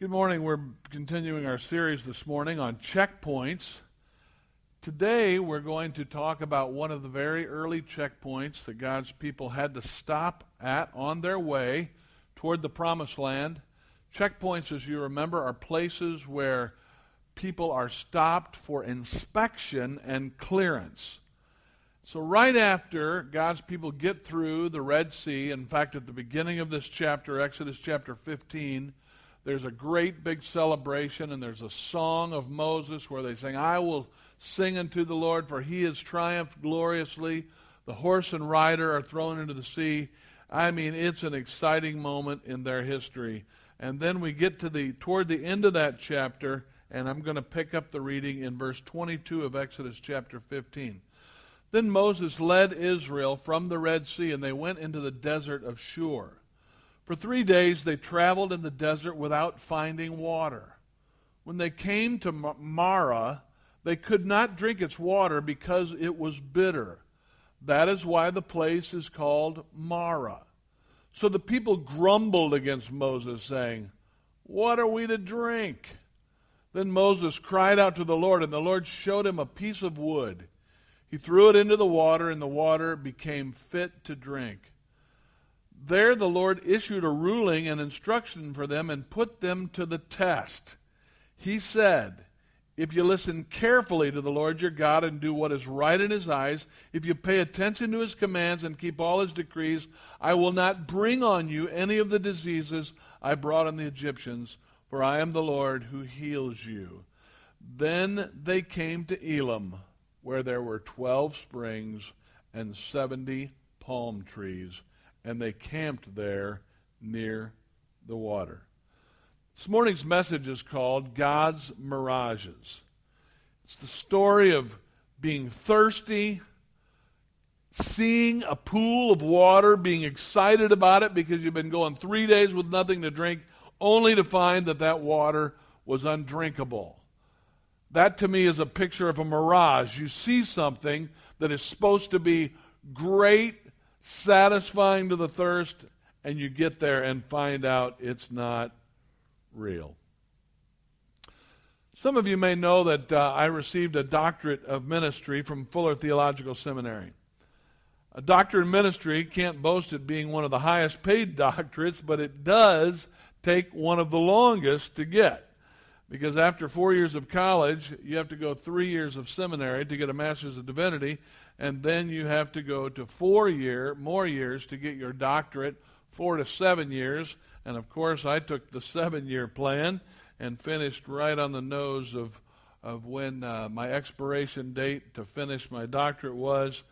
Good morning. We're continuing our series this morning on checkpoints. Today, we're going to talk about one of the very early checkpoints that God's people had to stop at on their way toward the promised land. Checkpoints, as you remember, are places where people are stopped for inspection and clearance. So, right after God's people get through the Red Sea, in fact, at the beginning of this chapter, Exodus chapter 15, there's a great big celebration, and there's a song of Moses where they sing, I will sing unto the Lord, for he has triumphed gloriously. The horse and rider are thrown into the sea. I mean, it's an exciting moment in their history. And then we get to the toward the end of that chapter, and I'm going to pick up the reading in verse 22 of Exodus chapter 15. Then Moses led Israel from the Red Sea, and they went into the desert of Shur. For three days they traveled in the desert without finding water. When they came to Marah, they could not drink its water because it was bitter. That is why the place is called Marah. So the people grumbled against Moses, saying, What are we to drink? Then Moses cried out to the Lord, and the Lord showed him a piece of wood. He threw it into the water, and the water became fit to drink. There the Lord issued a ruling and instruction for them and put them to the test. He said, If you listen carefully to the Lord your God and do what is right in his eyes, if you pay attention to his commands and keep all his decrees, I will not bring on you any of the diseases I brought on the Egyptians, for I am the Lord who heals you. Then they came to Elim, where there were twelve springs and seventy palm trees and they camped there near the water. This morning's message is called God's Mirages. It's the story of being thirsty, seeing a pool of water, being excited about it because you've been going three days with nothing to drink, only to find that that water was undrinkable. That to me is a picture of a mirage. You see something that is supposed to be great satisfying to the thirst, and you get there and find out it's not real. Some of you may know that uh, I received a doctorate of ministry from Fuller Theological Seminary. A doctorate in ministry can't boast it being one of the highest paid doctorates, but it does take one of the longest to get. Because after four years of college, you have to go three years of seminary to get a master's of divinity, and then you have to go to four year more years to get your doctorate, four to seven years. And of course, I took the seven year plan and finished right on the nose of of when uh, my expiration date to finish my doctorate was,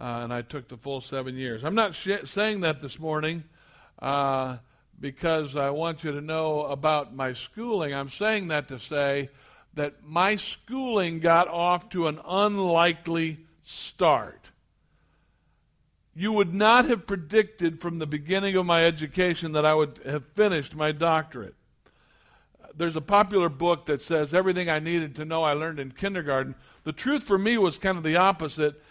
uh, and I took the full seven years. I'm not sh- saying that this morning uh, because I want you to know about my schooling. I'm saying that to say that my schooling got off to an unlikely start. You would not have predicted from the beginning of my education that I would have finished my doctorate. There's a popular book that says everything I needed to know I learned in kindergarten. The truth for me was kind of the opposite.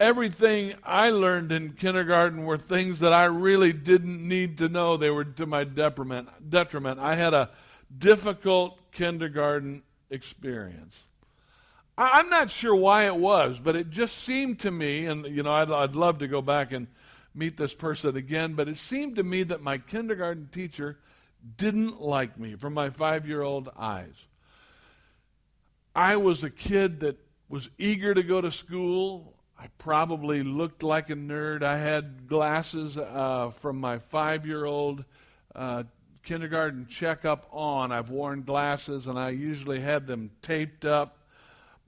Everything I learned in kindergarten were things that I really didn't need to know. They were to my detriment. I had a difficult kindergarten experience. I'm not sure why it was, but it just seemed to me, and you know, I'd, I'd love to go back and meet this person again, but it seemed to me that my kindergarten teacher didn't like me from my five year old eyes. I was a kid that was eager to go to school. I probably looked like a nerd. I had glasses uh, from my five year old uh, kindergarten checkup on. I've worn glasses, and I usually had them taped up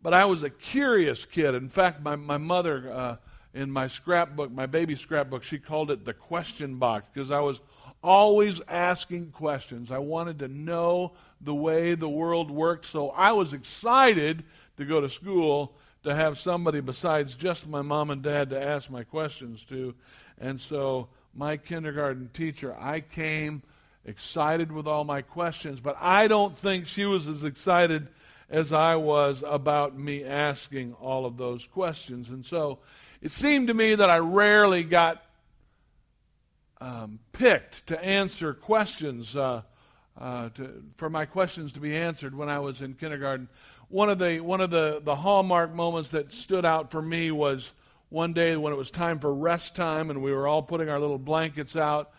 but I was a curious kid. In fact, my, my mother, uh, in my scrapbook, my baby scrapbook, she called it the question box because I was always asking questions. I wanted to know the way the world worked. So I was excited to go to school to have somebody besides just my mom and dad to ask my questions to. And so my kindergarten teacher, I came excited with all my questions, but I don't think she was as excited as I was about me asking all of those questions. And so it seemed to me that I rarely got um, picked to answer questions uh, uh, to, for my questions to be answered when I was in kindergarten. One of the one of the, the hallmark moments that stood out for me was one day when it was time for rest time and we were all putting our little blankets out.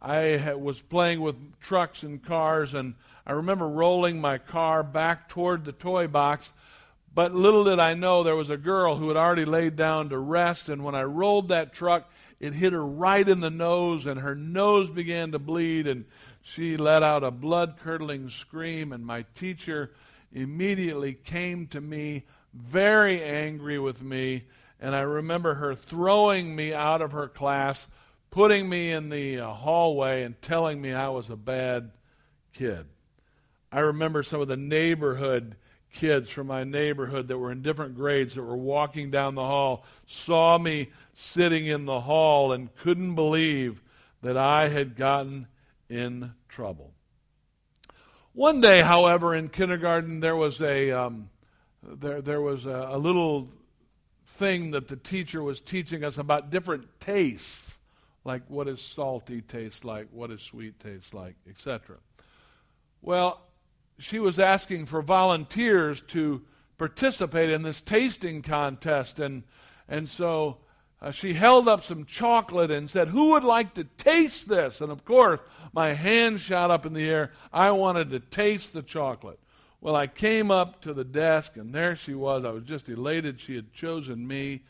I was playing with trucks and cars, and I remember rolling my car back toward the toy box. But little did I know there was a girl who had already laid down to rest, and when I rolled that truck, it hit her right in the nose, and her nose began to bleed, and she let out a blood curdling scream, and my teacher immediately came to me, very angry with me, and I remember her throwing me out of her class, putting me in the uh, hallway, and telling me I was a bad kid. I remember some of the neighborhood kids from my neighborhood that were in different grades that were walking down the hall saw me sitting in the hall and couldn't believe that I had gotten in trouble. One day, however, in kindergarten, there was a um, there there was a, a little thing that the teacher was teaching us about different tastes, like what does salty taste like, what does sweet taste like, etc. Well, she was asking for volunteers to participate in this tasting contest, and and so uh, she held up some chocolate and said, Who would like to taste this? And of course, my hand shot up in the air. I wanted to taste the chocolate. Well, I came up to the desk, and there she was. I was just elated she had chosen me.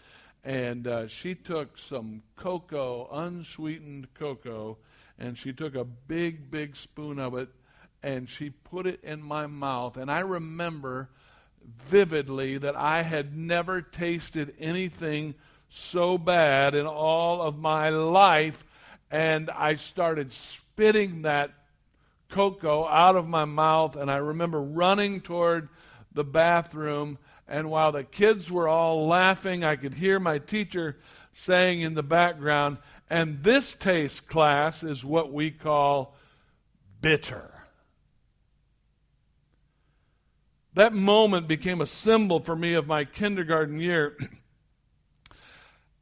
And uh, she took some cocoa, unsweetened cocoa, and she took a big, big spoon of it, and she put it in my mouth. And I remember vividly that I had never tasted anything so bad in all of my life. And I started spitting that cocoa out of my mouth. And I remember running toward the bathroom. And while the kids were all laughing, I could hear my teacher saying in the background, and this taste class is what we call bitter. That moment became a symbol for me of my kindergarten year.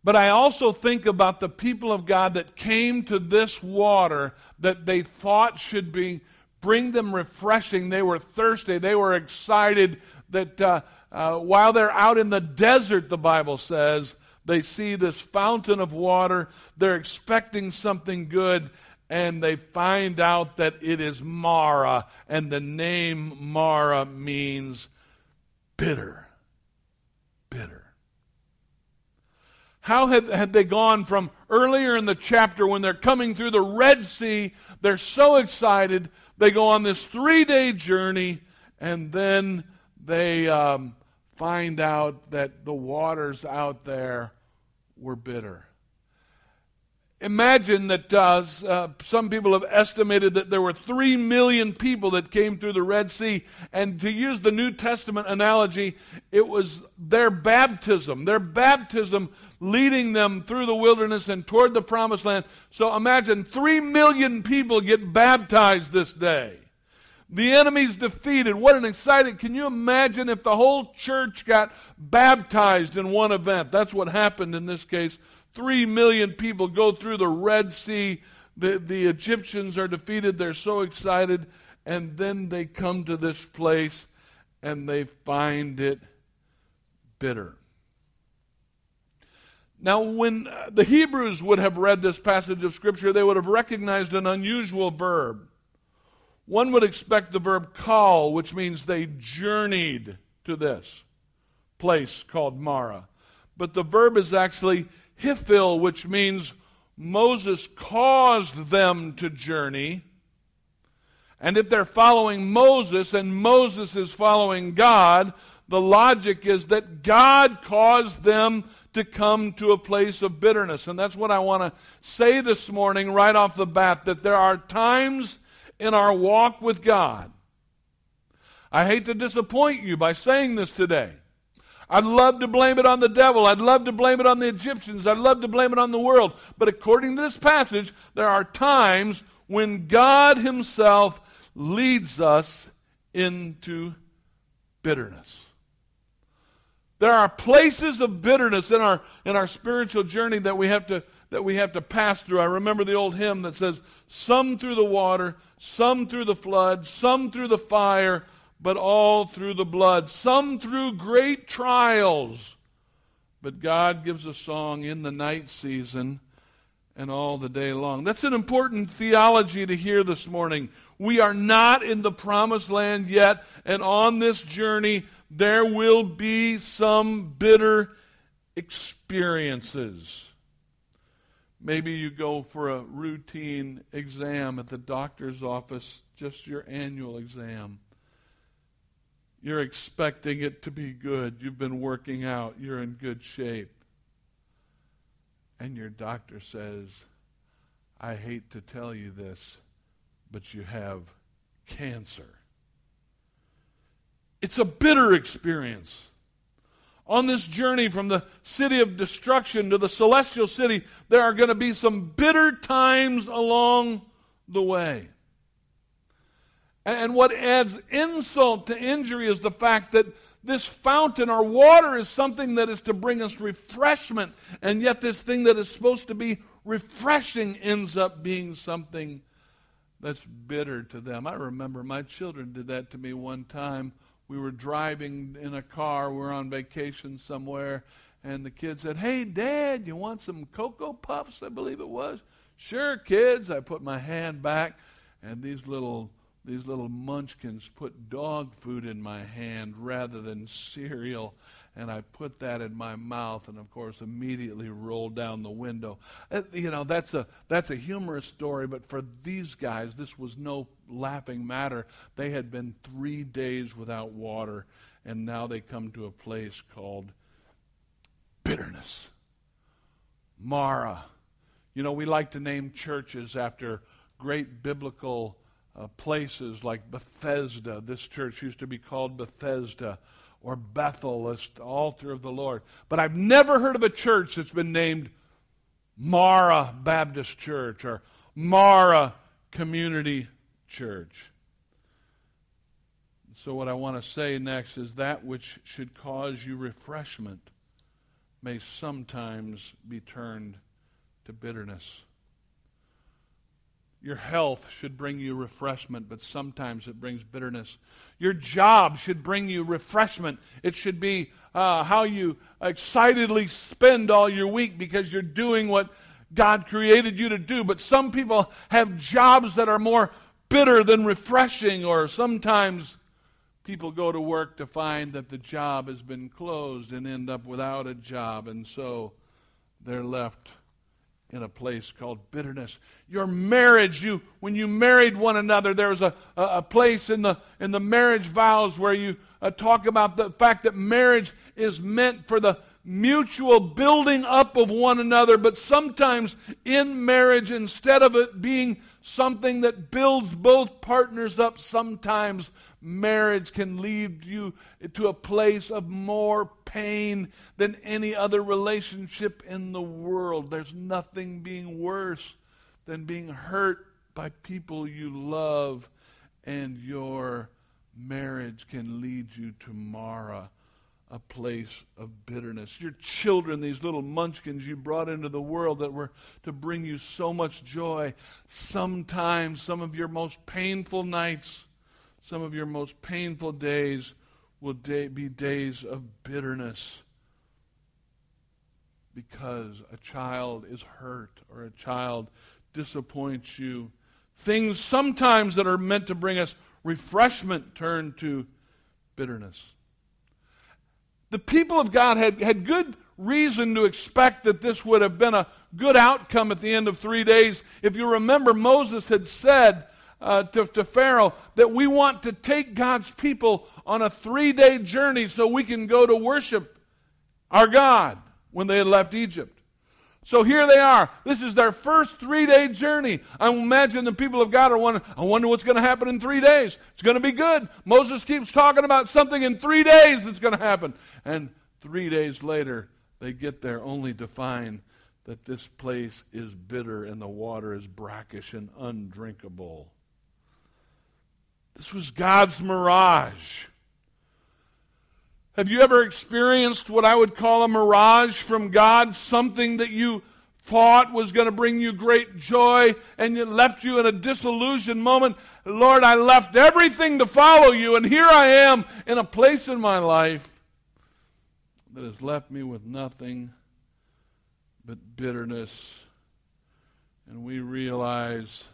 But I also think about the people of God that came to this water that they thought should be bring them refreshing. They were thirsty. They were excited that uh, uh, while they're out in the desert, the Bible says, they see this fountain of water. They're expecting something good, and they find out that it is Mara, and the name Mara means bitter. Bitter. How had, had they gone from earlier in the chapter when they're coming through the Red Sea? They're so excited. They go on this three day journey, and then they um, find out that the waters out there were bitter. Imagine that uh, uh, some people have estimated that there were three million people that came through the Red Sea. And to use the New Testament analogy, it was their baptism, their baptism leading them through the wilderness and toward the promised land. So imagine three million people get baptized this day. The enemy's defeated. What an exciting. Can you imagine if the whole church got baptized in one event? That's what happened in this case Three million people go through the Red Sea. The, the Egyptians are defeated. They're so excited. And then they come to this place and they find it bitter. Now, when uh, the Hebrews would have read this passage of Scripture, they would have recognized an unusual verb. One would expect the verb Qal, which means they journeyed to this place called Mara. But the verb is actually Hiphil, which means Moses caused them to journey. And if they're following Moses and Moses is following God, the logic is that God caused them to come to a place of bitterness. And that's what I want to say this morning right off the bat that there are times in our walk with God. I hate to disappoint you by saying this today. I'd love to blame it on the devil. I'd love to blame it on the Egyptians. I'd love to blame it on the world. But according to this passage, there are times when God Himself leads us into bitterness. There are places of bitterness in our, in our spiritual journey that we have to, that we have to pass through. I remember the old hymn that says, Some through the water, some through the flood, some through the fire, but all through the blood, some through great trials. But God gives a song in the night season and all the day long. That's an important theology to hear this morning. We are not in the promised land yet, and on this journey, there will be some bitter experiences. Maybe you go for a routine exam at the doctor's office, just your annual exam. You're expecting it to be good. You've been working out. You're in good shape. And your doctor says, I hate to tell you this, but you have cancer. It's a bitter experience. On this journey from the city of destruction to the celestial city, there are going to be some bitter times along the way. And what adds insult to injury is the fact that this fountain or water is something that is to bring us refreshment, and yet this thing that is supposed to be refreshing ends up being something that's bitter to them. I remember my children did that to me one time. We were driving in a car, we were on vacation somewhere, and the kid said, Hey, Dad, you want some Cocoa Puffs? I believe it was. Sure, kids. I put my hand back, and these little these little munchkins put dog food in my hand rather than cereal. And I put that in my mouth, and of course, immediately rolled down the window. Uh, you know, that's a that's a humorous story, but for these guys, this was no laughing matter. They had been three days without water, and now they come to a place called bitterness. Mara. You know, we like to name churches after great biblical uh, places like Bethesda. This church used to be called Bethesda or Bethel, as altar of the Lord. But I've never heard of a church that's been named Mara Baptist Church or Mara Community Church. So, what I want to say next is that which should cause you refreshment may sometimes be turned to bitterness. Your health should bring you refreshment, but sometimes it brings bitterness. Your job should bring you refreshment. It should be uh, how you excitedly spend all your week because you're doing what God created you to do. But some people have jobs that are more bitter than refreshing, or sometimes people go to work to find that the job has been closed and end up without a job, and so they're left in a place called bitterness. Your marriage, you when you married one another, there was a, a, a place in the in the marriage vows where you uh, talk about the fact that marriage is meant for the mutual building up of one another, but sometimes in marriage, instead of it being something that builds both partners up, sometimes marriage can lead you to a place of more pain than any other relationship in the world. There's nothing being worse than being hurt by people you love, and your marriage can lead you to Mara, a place of bitterness. Your children, these little munchkins you brought into the world that were to bring you so much joy, sometimes some of your most painful nights some of your most painful days will day, be days of bitterness because a child is hurt or a child disappoints you. Things sometimes that are meant to bring us refreshment turn to bitterness. The people of God had, had good reason to expect that this would have been a good outcome at the end of three days. If you remember, Moses had said uh, to, to Pharaoh that we want to take God's people on a three day journey so we can go to worship our God when they had left Egypt. So here they are. This is their first three day journey. I imagine the people of God are wondering, I wonder what's going to happen in three days. It's going to be good. Moses keeps talking about something in three days that's going to happen. And three days later, they get there only to find that this place is bitter and the water is brackish and undrinkable. This was God's mirage. Have you ever experienced what I would call a mirage from God? Something that you thought was going to bring you great joy and it left you in a disillusioned moment. Lord, I left everything to follow you, and here I am in a place in my life that has left me with nothing but bitterness. And we realize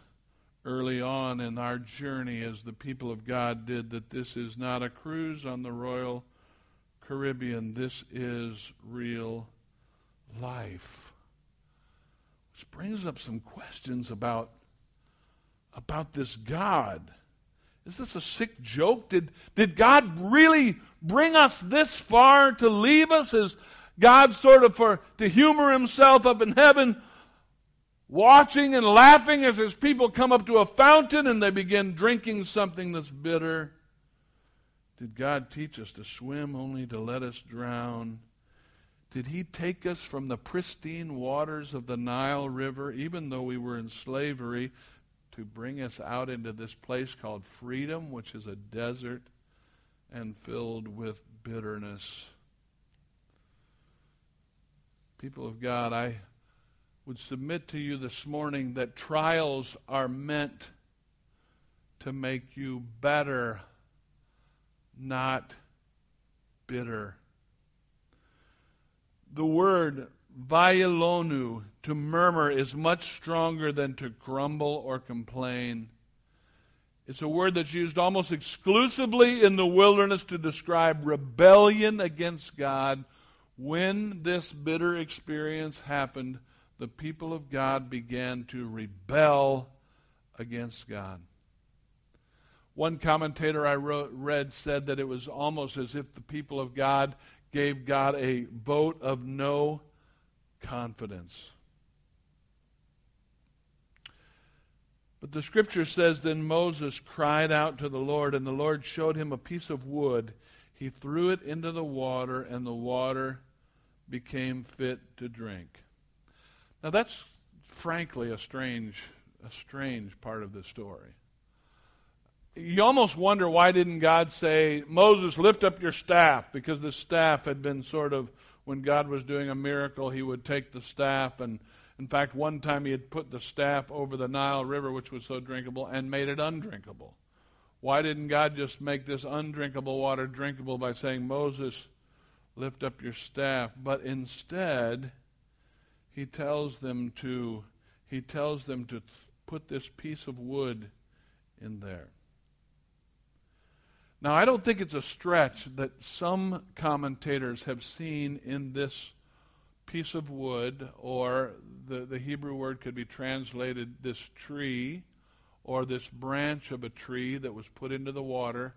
early on in our journey, as the people of God did, that this is not a cruise on the Royal Caribbean. This is real life. Which brings up some questions about, about this God. Is this a sick joke? Did, did God really bring us this far to leave us? Is God sort of for to humor himself up in heaven, watching and laughing as his people come up to a fountain and they begin drinking something that's bitter? Did God teach us to swim only to let us drown? Did he take us from the pristine waters of the Nile River, even though we were in slavery, to bring us out into this place called freedom, which is a desert and filled with bitterness? People of God, I would submit to you this morning that trials are meant to make you better not bitter. The word violonu, to murmur, is much stronger than to grumble or complain. It's a word that's used almost exclusively in the wilderness to describe rebellion against God. When this bitter experience happened, the people of God began to rebel against God. One commentator I wrote, read said that it was almost as if the people of God gave God a vote of no confidence. But the scripture says then Moses cried out to the Lord, and the Lord showed him a piece of wood. He threw it into the water, and the water became fit to drink. Now that's frankly a strange, a strange part of the story you almost wonder why didn't God say, Moses, lift up your staff? Because the staff had been sort of, when God was doing a miracle, he would take the staff. And in fact, one time he had put the staff over the Nile River, which was so drinkable, and made it undrinkable. Why didn't God just make this undrinkable water drinkable by saying, Moses, lift up your staff? But instead, he tells them to he tells them to put this piece of wood in there. Now, I don't think it's a stretch that some commentators have seen in this piece of wood, or the, the Hebrew word could be translated this tree, or this branch of a tree that was put into the water,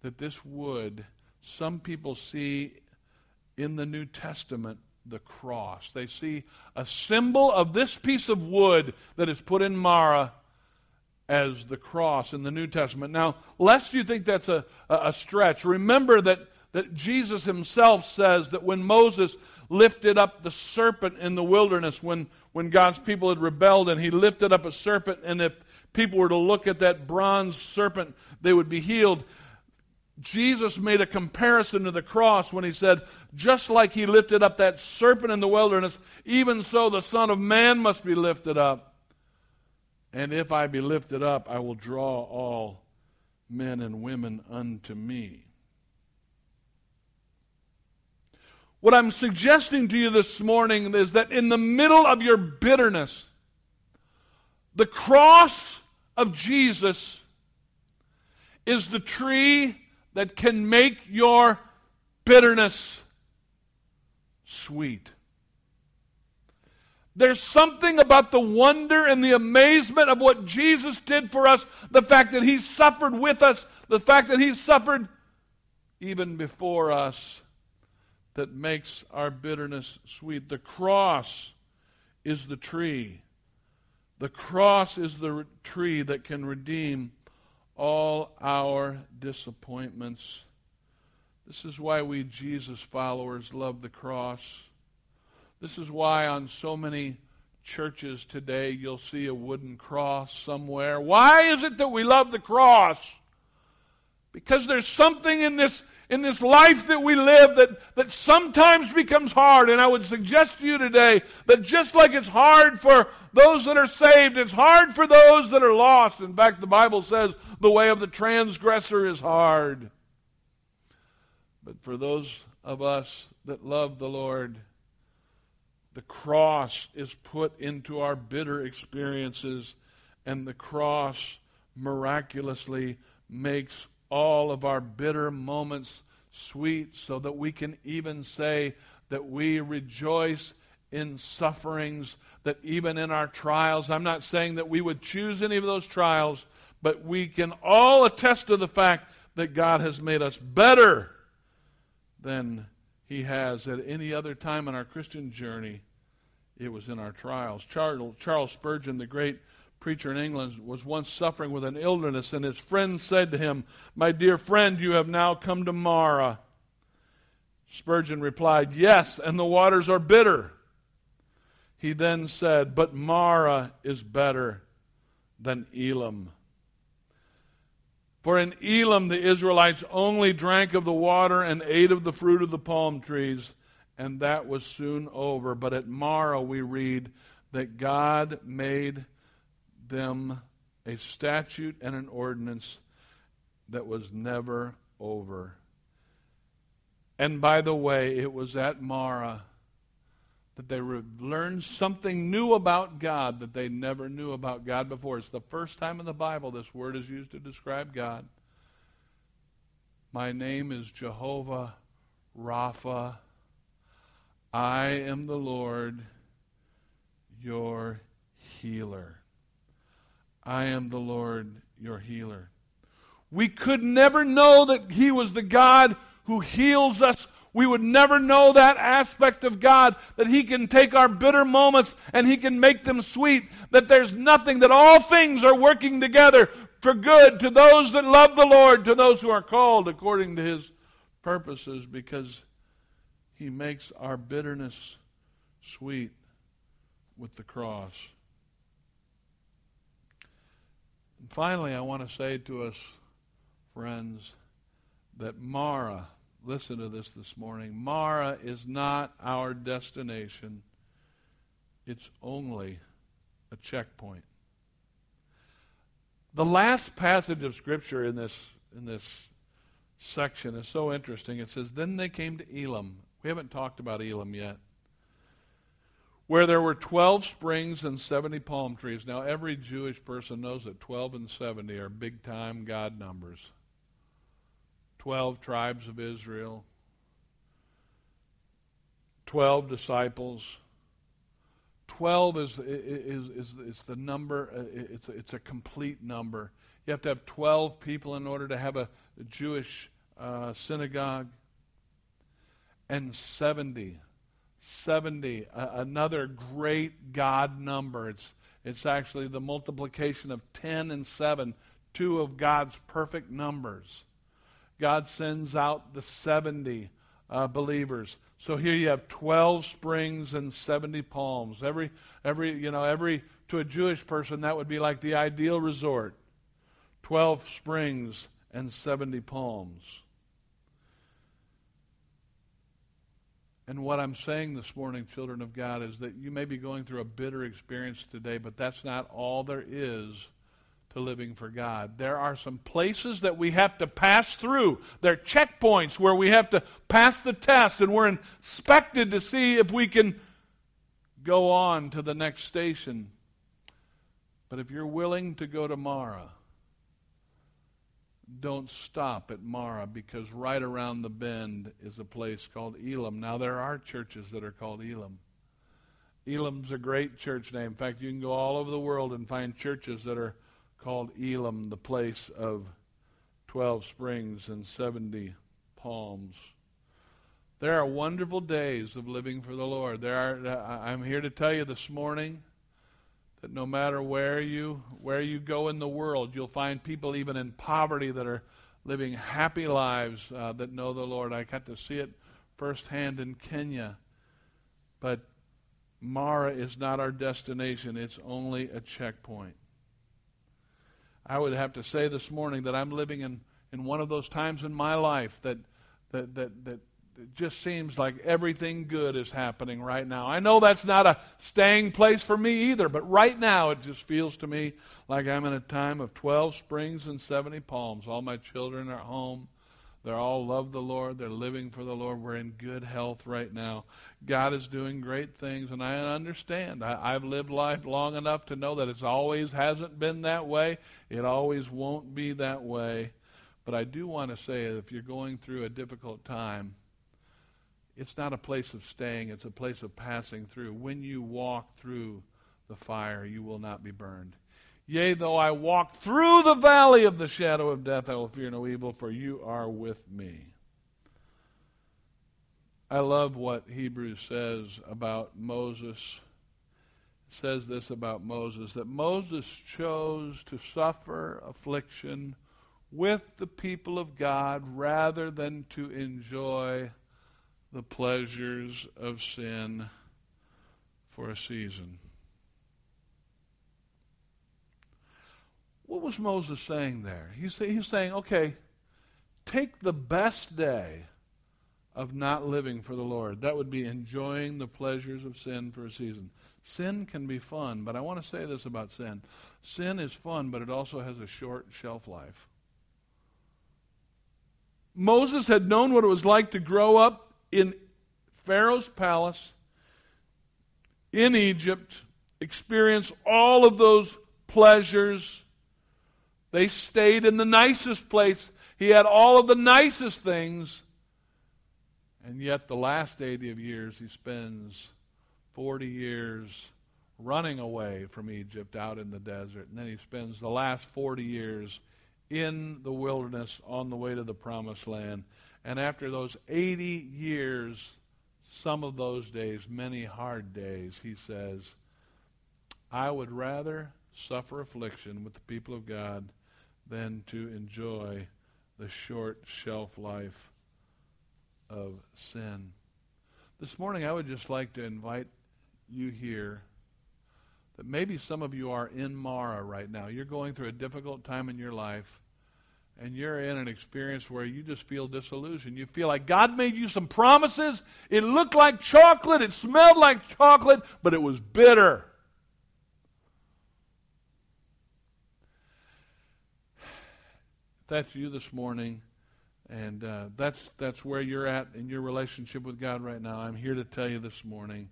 that this wood, some people see in the New Testament the cross. They see a symbol of this piece of wood that is put in Mara as the cross in the New Testament. Now, lest you think that's a, a stretch, remember that, that Jesus himself says that when Moses lifted up the serpent in the wilderness, when, when God's people had rebelled, and he lifted up a serpent, and if people were to look at that bronze serpent, they would be healed. Jesus made a comparison to the cross when he said, just like he lifted up that serpent in the wilderness, even so the Son of Man must be lifted up and if I be lifted up, I will draw all men and women unto me. What I'm suggesting to you this morning is that in the middle of your bitterness, the cross of Jesus is the tree that can make your bitterness sweet. There's something about the wonder and the amazement of what Jesus did for us, the fact that He suffered with us, the fact that He suffered even before us, that makes our bitterness sweet. The cross is the tree. The cross is the tree that can redeem all our disappointments. This is why we Jesus followers love the cross. This is why on so many churches today you'll see a wooden cross somewhere. Why is it that we love the cross? Because there's something in this in this life that we live that, that sometimes becomes hard. And I would suggest to you today that just like it's hard for those that are saved, it's hard for those that are lost. In fact, the Bible says the way of the transgressor is hard. But for those of us that love the Lord, the cross is put into our bitter experiences, and the cross miraculously makes all of our bitter moments sweet so that we can even say that we rejoice in sufferings, that even in our trials, I'm not saying that we would choose any of those trials, but we can all attest to the fact that God has made us better than He has at any other time in our Christian journey. It was in our trials. Charles, Charles Spurgeon, the great preacher in England was once suffering with an illness, and his friend said to him, My dear friend, you have now come to Mara. Spurgeon replied, Yes, and the waters are bitter. He then said, But Mara is better than Elim. For in Elim the Israelites only drank of the water and ate of the fruit of the palm trees, and that was soon over. But at Mara we read that God made them a statute and an ordinance that was never over. And by the way, it was at Mara that they learned something new about God that they never knew about God before. It's the first time in the Bible this word is used to describe God. My name is Jehovah Rapha. I am the Lord, your healer. I am the Lord your healer. We could never know that He was the God who heals us. We would never know that aspect of God, that He can take our bitter moments and He can make them sweet, that there's nothing, that all things are working together for good to those that love the Lord, to those who are called according to His purposes, because He makes our bitterness sweet with the cross. And finally, I want to say to us, friends, that Mara, listen to this this morning, Mara is not our destination, it's only a checkpoint. The last passage of Scripture in this, in this section is so interesting. It says, Then they came to Elim. We haven't talked about Elim yet where there were 12 springs and 70 palm trees. Now, every Jewish person knows that 12 and 70 are big time God numbers. 12 tribes of Israel, 12 disciples. 12 is, is, is, is the number, uh, it's it's a complete number. You have to have 12 people in order to have a, a Jewish uh, synagogue, and 70 70, another great God number. It's, it's actually the multiplication of 10 and 7, two of God's perfect numbers. God sends out the 70 uh, believers. So here you have 12 springs and 70 palms. Every, every, you know, every, to a Jewish person, that would be like the ideal resort. 12 springs and 70 palms. And what I'm saying this morning, children of God, is that you may be going through a bitter experience today, but that's not all there is to living for God. There are some places that we have to pass through. There are checkpoints where we have to pass the test, and we're inspected to see if we can go on to the next station. But if you're willing to go to Marah, don't stop at Mara because right around the bend is a place called Elim. Now, there are churches that are called Elim. Elim's a great church name. In fact, you can go all over the world and find churches that are called Elim, the place of 12 springs and 70 palms. There are wonderful days of living for the Lord. There are, I'm here to tell you this morning that no matter where you where you go in the world, you'll find people even in poverty that are living happy lives uh, that know the Lord. I got to see it firsthand in Kenya, but Mara is not our destination; it's only a checkpoint. I would have to say this morning that I'm living in in one of those times in my life that that, that, that it just seems like everything good is happening right now. I know that's not a staying place for me either, but right now it just feels to me like I'm in a time of 12 springs and 70 palms. All my children are home. They all love the Lord. They're living for the Lord. We're in good health right now. God is doing great things, and I understand. I, have lived life long enough to know that it always hasn't been that way. It always won't be that way. But I do want to say if you're going through a difficult time, it's not a place of staying, it's a place of passing through. When you walk through the fire, you will not be burned. Yea, though I walk through the valley of the shadow of death, I will fear no evil, for you are with me. I love what Hebrews says about Moses. It says this about Moses that Moses chose to suffer affliction with the people of God rather than to enjoy the pleasures of sin for a season. What was Moses saying there? He's, he's saying, okay, take the best day of not living for the Lord. That would be enjoying the pleasures of sin for a season. Sin can be fun, but I want to say this about sin. Sin is fun, but it also has a short shelf life. Moses had known what it was like to grow up in Pharaoh's palace in Egypt, experience all of those pleasures they stayed in the nicest place. He had all of the nicest things. And yet, the last 80 of years, he spends 40 years running away from Egypt out in the desert. And then he spends the last 40 years in the wilderness on the way to the promised land. And after those 80 years, some of those days, many hard days, he says, I would rather suffer affliction with the people of God than to enjoy the short shelf life of sin. This morning, I would just like to invite you here that maybe some of you are in Mara right now. You're going through a difficult time in your life, and you're in an experience where you just feel disillusioned. You feel like God made you some promises. It looked like chocolate, it smelled like chocolate, but it was bitter. that's you this morning, and uh, that's that's where you're at in your relationship with God right now, I'm here to tell you this morning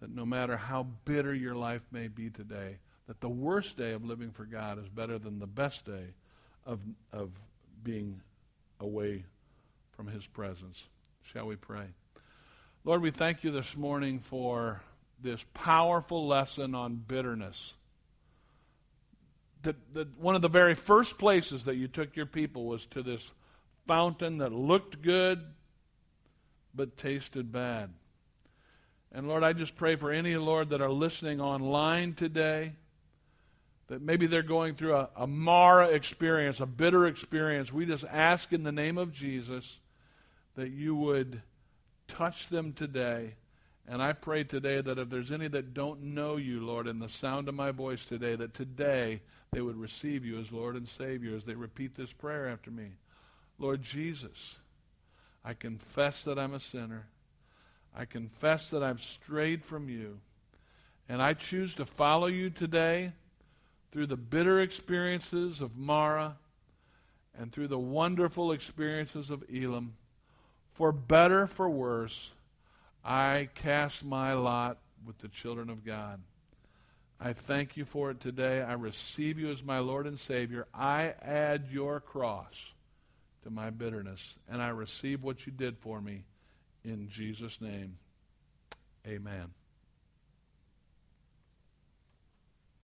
that no matter how bitter your life may be today, that the worst day of living for God is better than the best day of of being away from His presence. Shall we pray? Lord, we thank you this morning for this powerful lesson on bitterness that, that one of the very first places that you took your people was to this fountain that looked good but tasted bad. And Lord, I just pray for any, Lord, that are listening online today, that maybe they're going through a, a Marah experience, a bitter experience. We just ask in the name of Jesus that you would touch them today. And I pray today that if there's any that don't know you, Lord, in the sound of my voice today, that today they would receive you as Lord and Savior as they repeat this prayer after me. Lord Jesus, I confess that I'm a sinner. I confess that I've strayed from you. And I choose to follow you today through the bitter experiences of Mara and through the wonderful experiences of Elim, For better, for worse, I cast my lot with the children of God. I thank you for it today. I receive you as my Lord and Savior. I add your cross to my bitterness, and I receive what you did for me in Jesus' name. Amen.